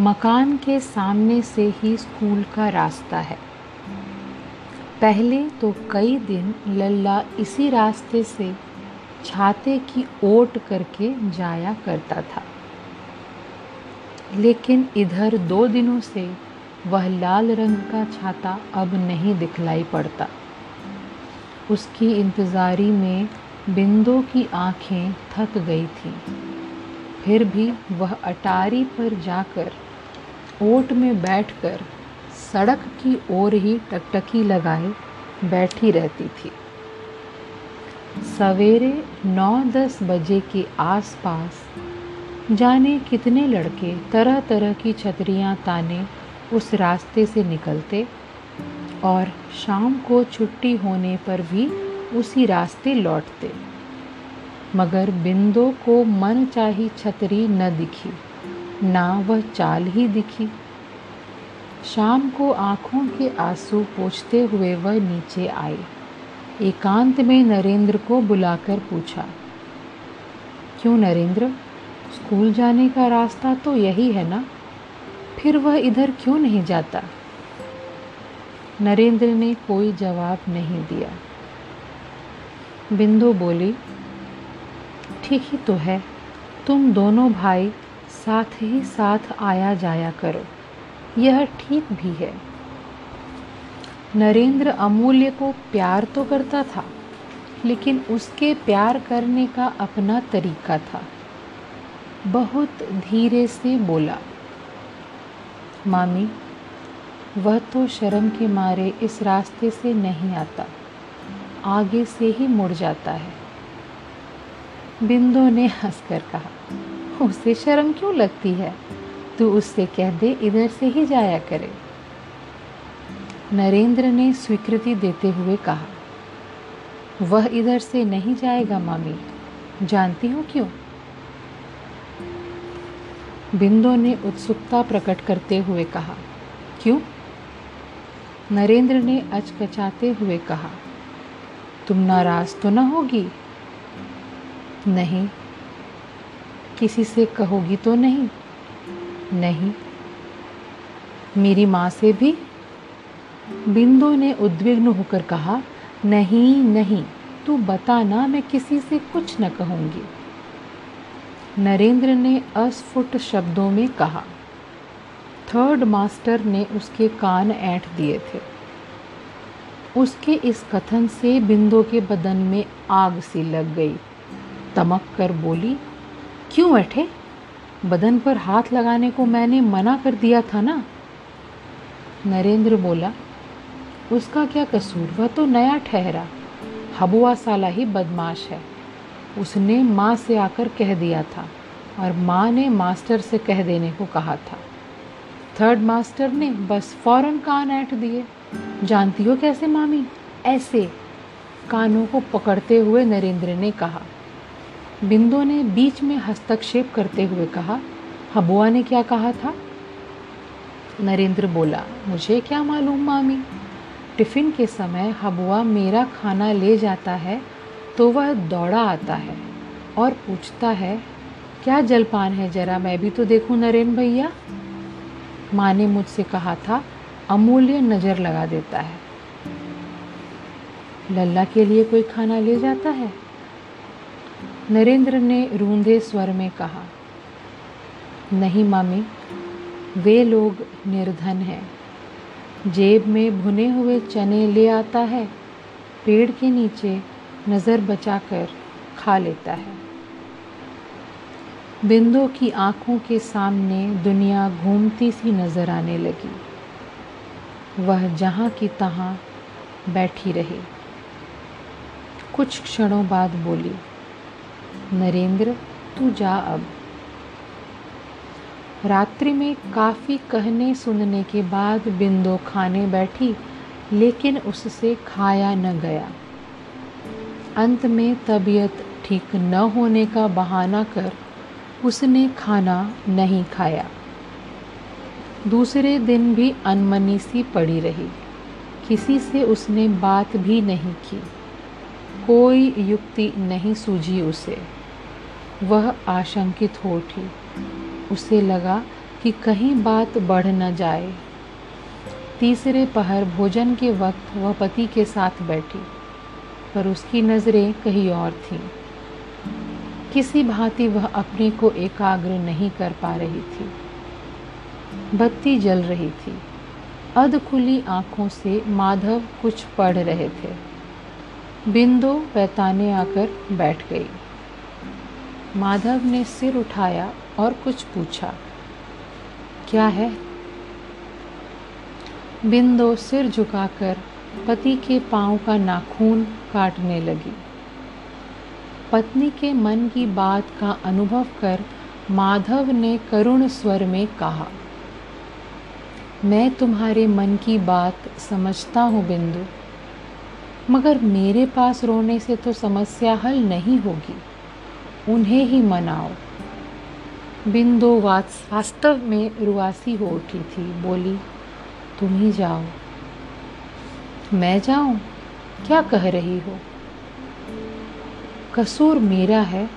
मकान के सामने से ही स्कूल का रास्ता है। पहले तो कई दिन लल्ला इसी रास्ते से छाते की ओट करके जाया करता था। लेकिन इधर दो दिनों से वह लाल रंग का छाता अब नहीं दिखलाई पड़ता। उसकी इंतज़ारी में बिंदु की आँखें थक गई थीं। फिर भी वह अटारी पर जाकर ओट में बैठकर सड़क की ओर ही टकटकी लगाए बैठी रहती थी। सवेरे नौ दस बजे के आसपास जाने कितने लड़के तरह तरह की छतरियाँ ताने उस रास्ते से निकलते और शाम को छुट्टी होने पर भी उसी रास्ते लौटते। मगर बिंदु को मन चाही छतरी न दिखी, ना वह चाल ही दिखी। शाम को आँखों के आँसू पोछते हुए वह नीचे आए। एकांत में नरेंद्र को बुलाकर पूछा, क्यों नरेंद्र? स्कूल जाने का रास्ता तो यही है ना? फिर वह इधर क्यों नहीं जाता? नरेंद्र ने कोई जवाब नहीं दिया। बिंदु बोली ठीक ही तो है। तुम दोनों भाई साथ ही साथ आया जाया करो। यह ठीक भी है। नरेंद्र अमूल्य को प्यार तो करता था, लेकिन उसके प्यार करने का अपना तरीका था। बहुत धीरे से बोला, मामी, वह तो शर्म के मारे इस रास्ते से नहीं आता। आगे से ही मुड़ जाता है। बिंदु ने हंसकर कहा, उसे शर्म क्यों लगती है? तू उससे कह दे, इधर से ही जाया करे। नरेंद्र ने स्वीकृति देते हुए कहा, वह इधर से नहीं जाएगा मामी। जानती हूँ क्यों? बिंदु ने उत्सुकता प्रकट करते हुए कहा, क्यों? नरेंद्र ने अचकचाते हुए कहा, तुम नाराज़ तो न होगी। नहीं। किसी से कहोगी तो नहीं। नहीं। मेरी माँ से भी बिंदु ने उद्विग्न होकर कहा, नहीं नहीं, तू बता ना, मैं किसी से कुछ न कहूँगी। नरेंद्र ने अस्फुट शब्दों में कहा। थर्ड मास्टर ने उसके कान ऐंठ दिए थे। उसके इस कथन से बिंदु के बदन में आग सी लग गई। तमक कर बोली, क्यों बैठे? बदन पर हाथ लगाने को मैंने मना कर दिया था ना? नरेंद्र बोला, उसका क्या कसूर? वह तो नया ठहरा। हबुआ साला ही बदमाश है। उसने माँ से आकर कह दिया था और माँ ने मास्टर से कह देने को कहा था। थर्ड मास्टर ने बस फ़ौरन कान ऐंठ दिए। जानती हो कैसे मामी? ऐसे कानों को पकड़ते हुए नरेंद्र ने कहा बिंदु ने बीच में हस्तक्षेप करते हुए कहा, हबुआ ने क्या कहा था? नरेंद्र बोला, मुझे क्या मालूम, मामी। टिफ़िन के समय हबुआ मेरा खाना ले जाता है तो वह दौड़ा आता है और पूछता है, क्या जलपान है? जरा मैं भी तो देखूँ नरेन भैया? माँ ने मुझसे कहा था, अमूल्य नज़र लगा देता है। लल्ला के लिए कोई खाना ले जाता है? नरेंद्र ने रूंधे स्वर में कहा, नहीं मामी, वे लोग निर्धन हैं। जेब में भुने हुए चने ले आता है, पेड़ के नीचे नज़र बचाकर खा लेता है। बिंदु की आँखों के सामने दुनिया घूमती सी नज़र आने लगी। वह जहाँ की तहाँ बैठी रही। कुछ क्षणों बाद बोली नरेंद्र, तू जा अब। रात्रि में काफ़ी कहने सुनने के बाद बिंदु खाने बैठी, लेकिन उससे खाया न गया। अंत में तबीयत ठीक न होने का बहाना कर उसने खाना नहीं खाया। दूसरे दिन भी अनमनी सी पड़ी रही। किसी से उसने बात भी नहीं की। कोई युक्ति नहीं सूझी उसे। वह आशंकित हो उठी। उसे लगा कि कहीं बात बढ़ न जाए। तीसरे पहर भोजन के वक्त वह पति के साथ बैठी, पर उसकी नज़रें कहीं और थीं। किसी भांति वह अपने को एकाग्र नहीं कर पा रही थी। बत्ती जल रही थी। अध खुली आँखों से माधव कुछ पढ़ रहे थे। बिंदु पैताने आकर बैठ गई। माधव ने सिर उठाया और कुछ पूछा, क्या है? बिंदु सिर झुकाकर पति के पाँव का नाखून काटने लगी। पत्नी के मन की बात का अनुभव कर माधव ने करुण स्वर में कहा, मैं तुम्हारे मन की बात समझता हूँ बिंदु, मगर मेरे पास रोने से तो समस्या हल नहीं होगी। उन्हें ही मनाओ। बिंदु वास्तव में रुआसी हो उठी थी, बोली, तुम ही जाओ। मैं जाऊँ? क्या कह रही हो? कसूर मेरा है,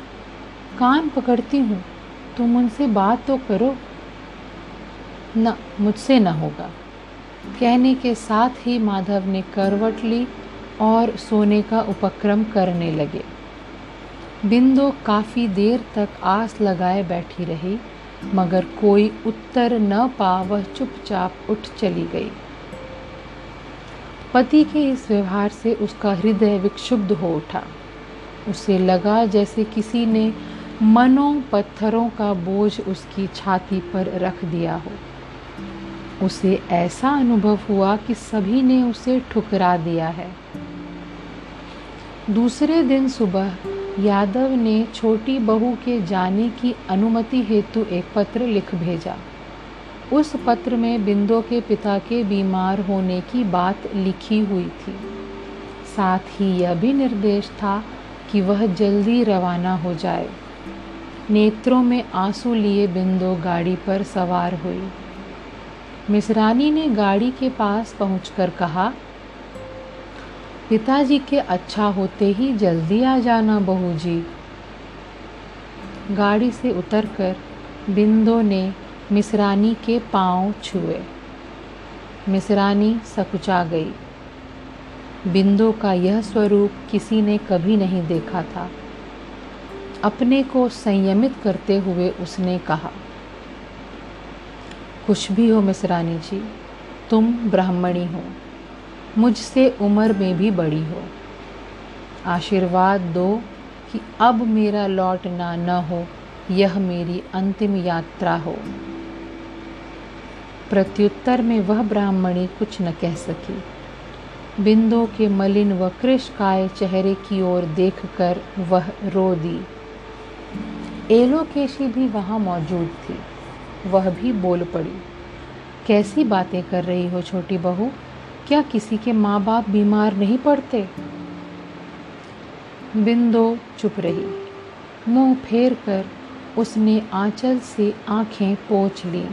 कान पकड़ती हूँ, तुम उनसे बात तो करो। न, मुझसे न होगा। कहने के साथ ही माधव ने करवट ली और सोने का उपक्रम करने लगे। बिंदु काफ़ी देर तक आस लगाए बैठी रही, मगर कोई उत्तर न पा वह चुपचाप उठ चली गई। पति के इस व्यवहार से उसका हृदय विक्षुब्ध हो उठा। उसे लगा जैसे किसी ने मनों पत्थरों का बोझ उसकी छाती पर रख दिया हो। उसे ऐसा अनुभव हुआ कि सभी ने उसे ठुकरा दिया है। दूसरे दिन सुबह यादव ने छोटी बहू के जाने की अनुमति हेतु एक पत्र लिख भेजा। उस पत्र में बिंदु के पिता के बीमार होने की बात लिखी हुई थी। साथ ही यह भी निर्देश था कि वह जल्दी रवाना हो जाए। नेत्रों में आँसू लिए बिंदु गाड़ी पर सवार हुई। मिसरानी ने गाड़ी के पास पहुंचकर कहा पिताजी के अच्छा होते ही जल्दी आ जाना बहू जी। गाड़ी से उतरकर बिंदु ने मिसरानी के पाँव छुए। मिसरानी सकुचा गई। बिंदु का यह स्वरूप किसी ने कभी नहीं देखा था। अपने को संयमित करते हुए उसने कहा, कुछ भी हो मिसरानी जी, तुम ब्राह्मणी हो। मुझसे उम्र में भी बड़ी हो। आशीर्वाद दो कि अब मेरा लौटना न हो, यह मेरी अंतिम यात्रा हो। प्रत्युत्तर में वह ब्राह्मणी कुछ न कह सकी। बिंदु के मलिन व कृषकाय चेहरे की ओर देखकर वह रो दी। एलोकेशी भी वहाँ मौजूद थी। वह भी बोल पड़ी, कैसी बातें कर रही हो छोटी बहू? क्या किसी के माँ बाप बीमार नहीं पड़ते? बिंदु चुप रही। मुँह फेर कर उसने आंचल से आँखें पोंछ ली।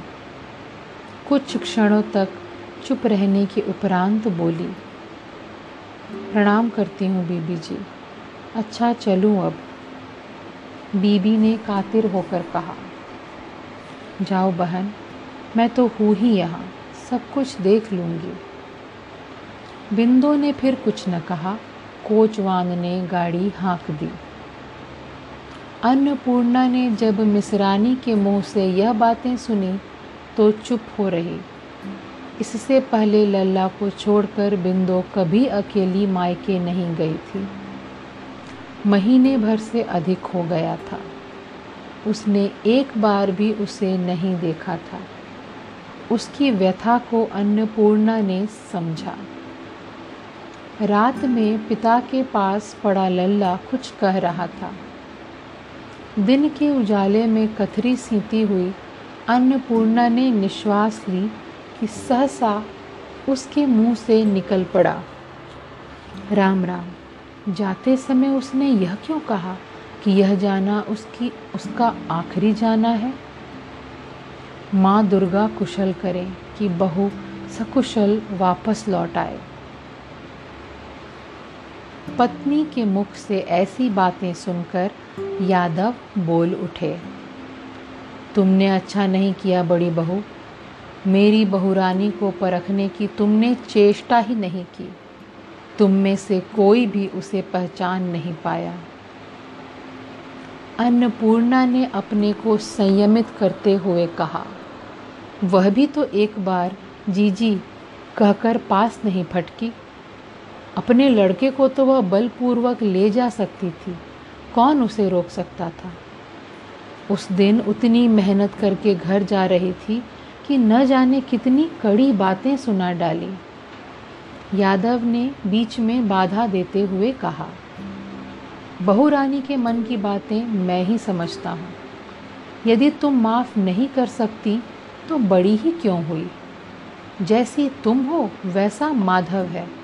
कुछ क्षणों तक चुप रहने के उपरांत बोली, प्रणाम करती हूँ बीबी जी। अच्छा चलूँ अब। बीबी ने कातिर होकर कहा, जाओ बहन, मैं तो हूँ ही यहाँ, सब कुछ देख लूँगी। बिंदु ने फिर कुछ न कहा। कोचवान ने गाड़ी हाँक दी। अन्नपूर्णा ने जब मिसरानी के मुँह से यह बातें सुनी तो चुप हो रही। इससे पहले लल्ला को छोड़कर बिंदु कभी अकेली मायके नहीं गई थी। महीने भर से अधिक हो गया था। उसने एक बार भी उसे नहीं देखा था। उसकी व्यथा को अन्नपूर्णा ने समझा। रात में पिता के पास पड़ा लल्ला कुछ कह रहा था। दिन के उजाले में कथरी सीती हुई अन्नपूर्णा ने निश्वास ली कि सहसा उसके मुँह से निकल पड़ा। राम राम, जाते समय उसने यह क्यों कहा कि यह जाना उसकी, उसका आखिरी जाना है? माँ दुर्गा कुशल करे कि बहू सकुशल वापस लौट आए। पत्नी के मुख से ऐसी बातें सुनकर यादव बोल उठे, तुमने अच्छा नहीं किया बड़ी बहू। मेरी बहुरानी को परखने की तुमने चेष्टा ही नहीं की। तुम में से कोई भी उसे पहचान नहीं पाया। अन्नपूर्णा ने अपने को संयमित करते हुए कहा, वह भी तो एक बार जीजी कहकर पास नहीं फटकी। अपने लड़के को तो वह बलपूर्वक ले जा सकती थी। कौन उसे रोक सकता था? उस दिन उतनी मेहनत करके घर जा रही थी कि न जाने कितनी कड़ी बातें सुना डाली। यादव ने बीच में बाधा देते हुए कहा, बहू रानी के मन की बातें मैं ही समझता हूँ। यदि तुम माफ़ नहीं कर सकती तो बड़ी ही क्यों हुई? जैसी तुम हो, वैसा माधव है।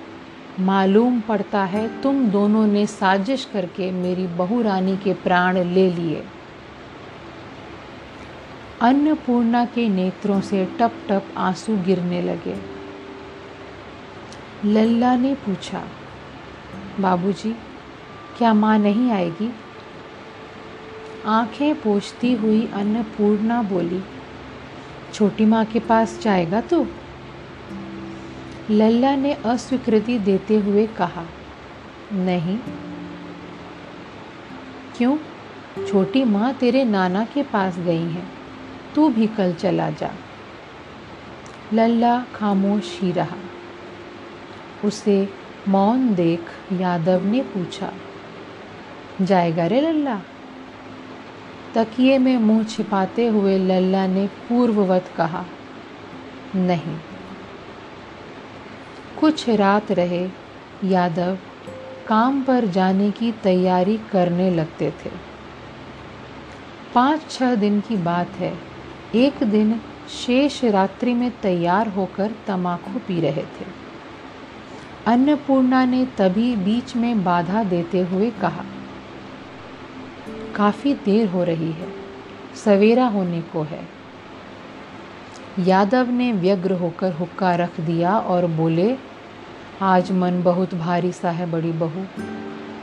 मालूम पड़ता है तुम दोनों ने साजिश करके मेरी बहू रानी के प्राण ले लिए। अन्नपूर्णा के नेत्रों से टप टप आँसू गिरने लगे। लल्ला ने पूछा बाबूजी, क्या माँ नहीं आएगी? आँखें पोछती हुई अन्नपूर्णा बोली छोटी माँ के पास जाएगा तो? लल्ला ने अस्वीकृति देते हुए कहा, नहीं। क्यों? छोटी माँ तेरे नाना के पास गई हैं। तू भी कल चला जा। लल्ला खामोश ही रहा। उसे मौन देख यादव ने पूछा, जाएगा रे लल्ला? तकिए में मुँह छिपाते हुए लल्ला ने पूर्ववत कहा, नहीं। कुछ रात रहे, यादव काम पर जाने की तैयारी करने लगते थे। पाँच छः दिन की बात है। एक दिन शेष रात्रि में तैयार होकर तमाकू पी रहे थे। अन्नपूर्णा ने तभी बीच में बाधा देते हुए कहा, काफ़ी देर हो रही है, सवेरा होने को है। यादव ने व्यग्र होकर हुक्का रख दिया और बोले आज मन बहुत भारी सा है बड़ी बहू।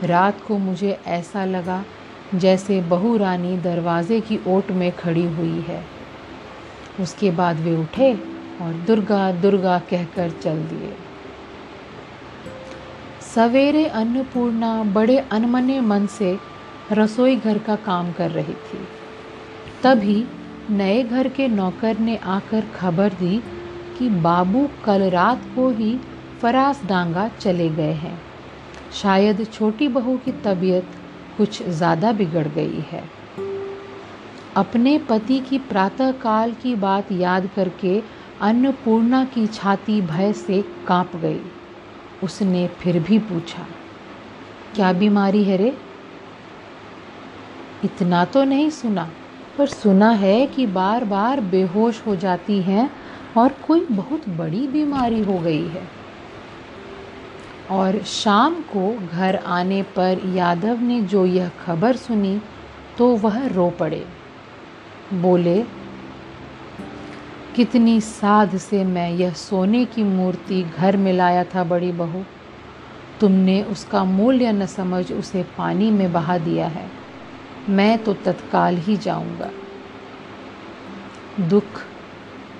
रात को मुझे ऐसा लगा जैसे बहू रानी दरवाजे की ओट में खड़ी हुई है। उसके बाद वे उठे और दुर्गा दुर्गा कहकर चल दिए। सवेरे अन्नपूर्णा बड़े अनमने मन से रसोई घर का काम कर रही थी। तभी नए घर के नौकर ने आकर खबर दी कि बाबू कल रात को ही फरास डांगा चले गए हैं। शायद छोटी बहू की तबीयत कुछ ज़्यादा बिगड़ गई है। अपने पति की प्रातःकाल की बात याद करके अन्नपूर्णा की छाती भय से काँप गई। उसने फिर भी पूछा, क्या बीमारी है रे? इतना तो नहीं सुना, पर सुना है कि बार बार बेहोश हो जाती हैं और कोई बहुत बड़ी बीमारी हो गई है। और शाम को घर आने पर यादव ने जो यह खबर सुनी तो वह रो पड़े। बोले, कितनी साध से मैं यह सोने की मूर्ति घर में लाया था बड़ी बहू। तुमने उसका मूल्य न समझ उसे पानी में बहा दिया है। मैं तो तत्काल ही जाऊँगा। दुख,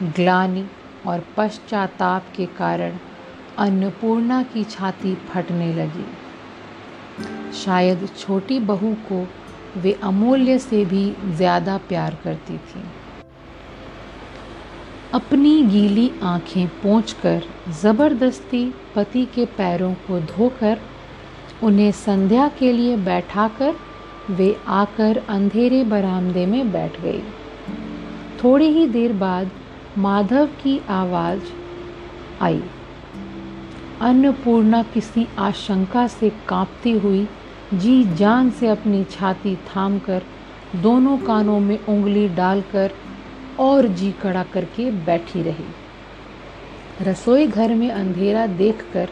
ग्लानि और पश्चाताप के कारण अन्नपूर्णा की छाती फटने लगी। शायद छोटी बहू को वे अमूल्य से भी ज़्यादा प्यार करती थी। अपनी गीली आँखें पोंछकर ज़बरदस्ती पति के पैरों को धोकर उन्हें संध्या के लिए बैठाकर वे आकर अंधेरे बरामदे में बैठ गई। थोड़ी ही देर बाद माधव की आवाज़ आई। अन्नपूर्णा किसी आशंका से कांपती हुई, जी जान से अपनी छाती थाम कर दोनों कानों में उंगली डालकर और जी कड़ा करके बैठी रही। रसोई घर में अंधेरा देखकर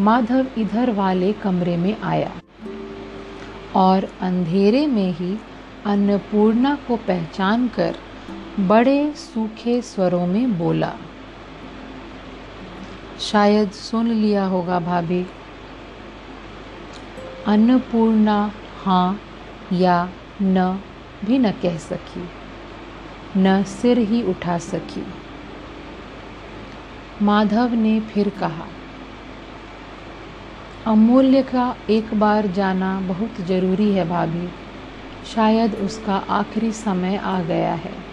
माधव इधर वाले कमरे में आया और अंधेरे में ही अन्नपूर्णा को पहचान कर बड़े सूखे स्वरों में बोला शायद सुन लिया होगा भाभी। अन्नपूर्णा हाँ या न भी न कह सकी। न सिर ही उठा सकी। माधव ने फिर कहा, अमूल्य का एक बार जाना बहुत ज़रूरी है भाभी। शायद उसका आखिरी समय आ गया है।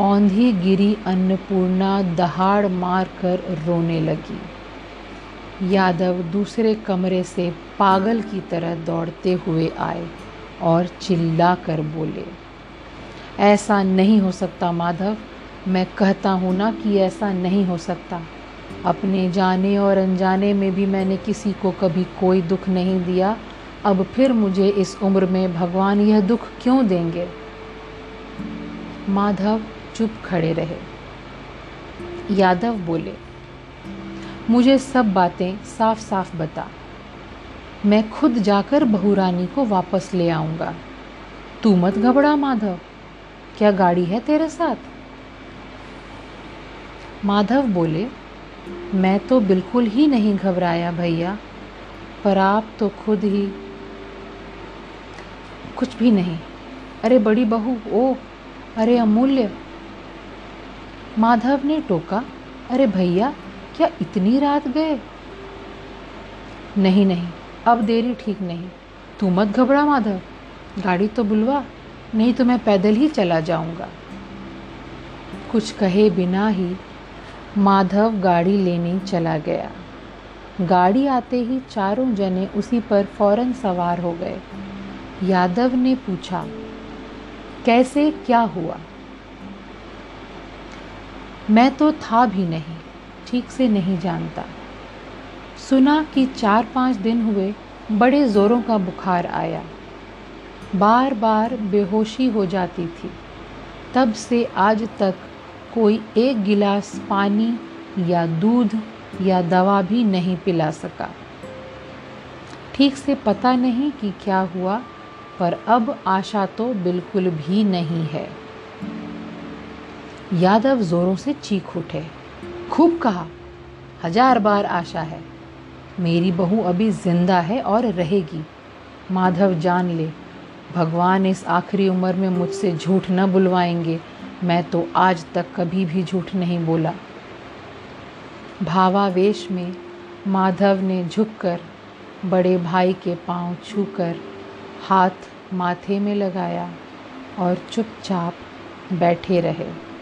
औंधी गिरी अन्नपूर्णा दहाड़ मार कर रोने लगी। यादव दूसरे कमरे से पागल की तरह दौड़ते हुए आए और चिल्ला कर बोले, ऐसा नहीं हो सकता माधव। मैं कहता हूँ ना कि ऐसा नहीं हो सकता। अपने जाने और अनजाने में भी मैंने किसी को कभी कोई दुख नहीं दिया। अब फिर मुझे इस उम्र में भगवान यह दुख क्यों देंगे? माधव चुप खड़े रहे। यादव बोले, मुझे सब बातें साफ़ साफ़ बता। मैं खुद जाकर बहू रानी को वापस ले आऊँगा। तू मत घबरा माधव। क्या गाड़ी है तेरे साथ? माधव बोले, मैं तो बिल्कुल ही नहीं घबराया भैया, पर आप तो खुद ही कुछ भी नहीं। अरे बड़ी बहू ओ अरे अमूल्य माधव ने टोका, अरे भैया, क्या इतनी रात गए? नहीं नहीं, अब देरी ठीक नहीं। तू मत घबरा माधव, गाड़ी तो बुलवा, नहीं तो मैं पैदल ही चला जाऊँगा। कुछ कहे बिना ही माधव गाड़ी लेने चला गया। गाड़ी आते ही चारों जने उसी पर फ़ौरन सवार हो गए। यादव ने पूछा, कैसे, क्या हुआ? मैं तो था भी नहीं, ठीक से नहीं जानता। सुना कि चार पाँच दिन हुए, बड़े ज़ोरों का बुखार आया। बार बार बेहोशी हो जाती थी। तब से आज तक कोई एक गिलास पानी या दूध या दवा भी नहीं पिला सका। ठीक से पता नहीं कि क्या हुआ, पर अब आशा तो बिल्कुल भी नहीं है। यादव जोरों से चीख उठे। खूब कहा, हज़ार बार आशा है। मेरी बहू अभी ज़िंदा है और रहेगी। माधव जान ले, भगवान इस आखिरी उम्र में मुझसे झूठ न बुलवाएँगे। मैं तो आज तक कभी भी झूठ नहीं बोला। भावावेश में माधव ने झुककर बड़े भाई के पाँव छूकर हाथ माथे में लगाया और चुपचाप बैठे रहे।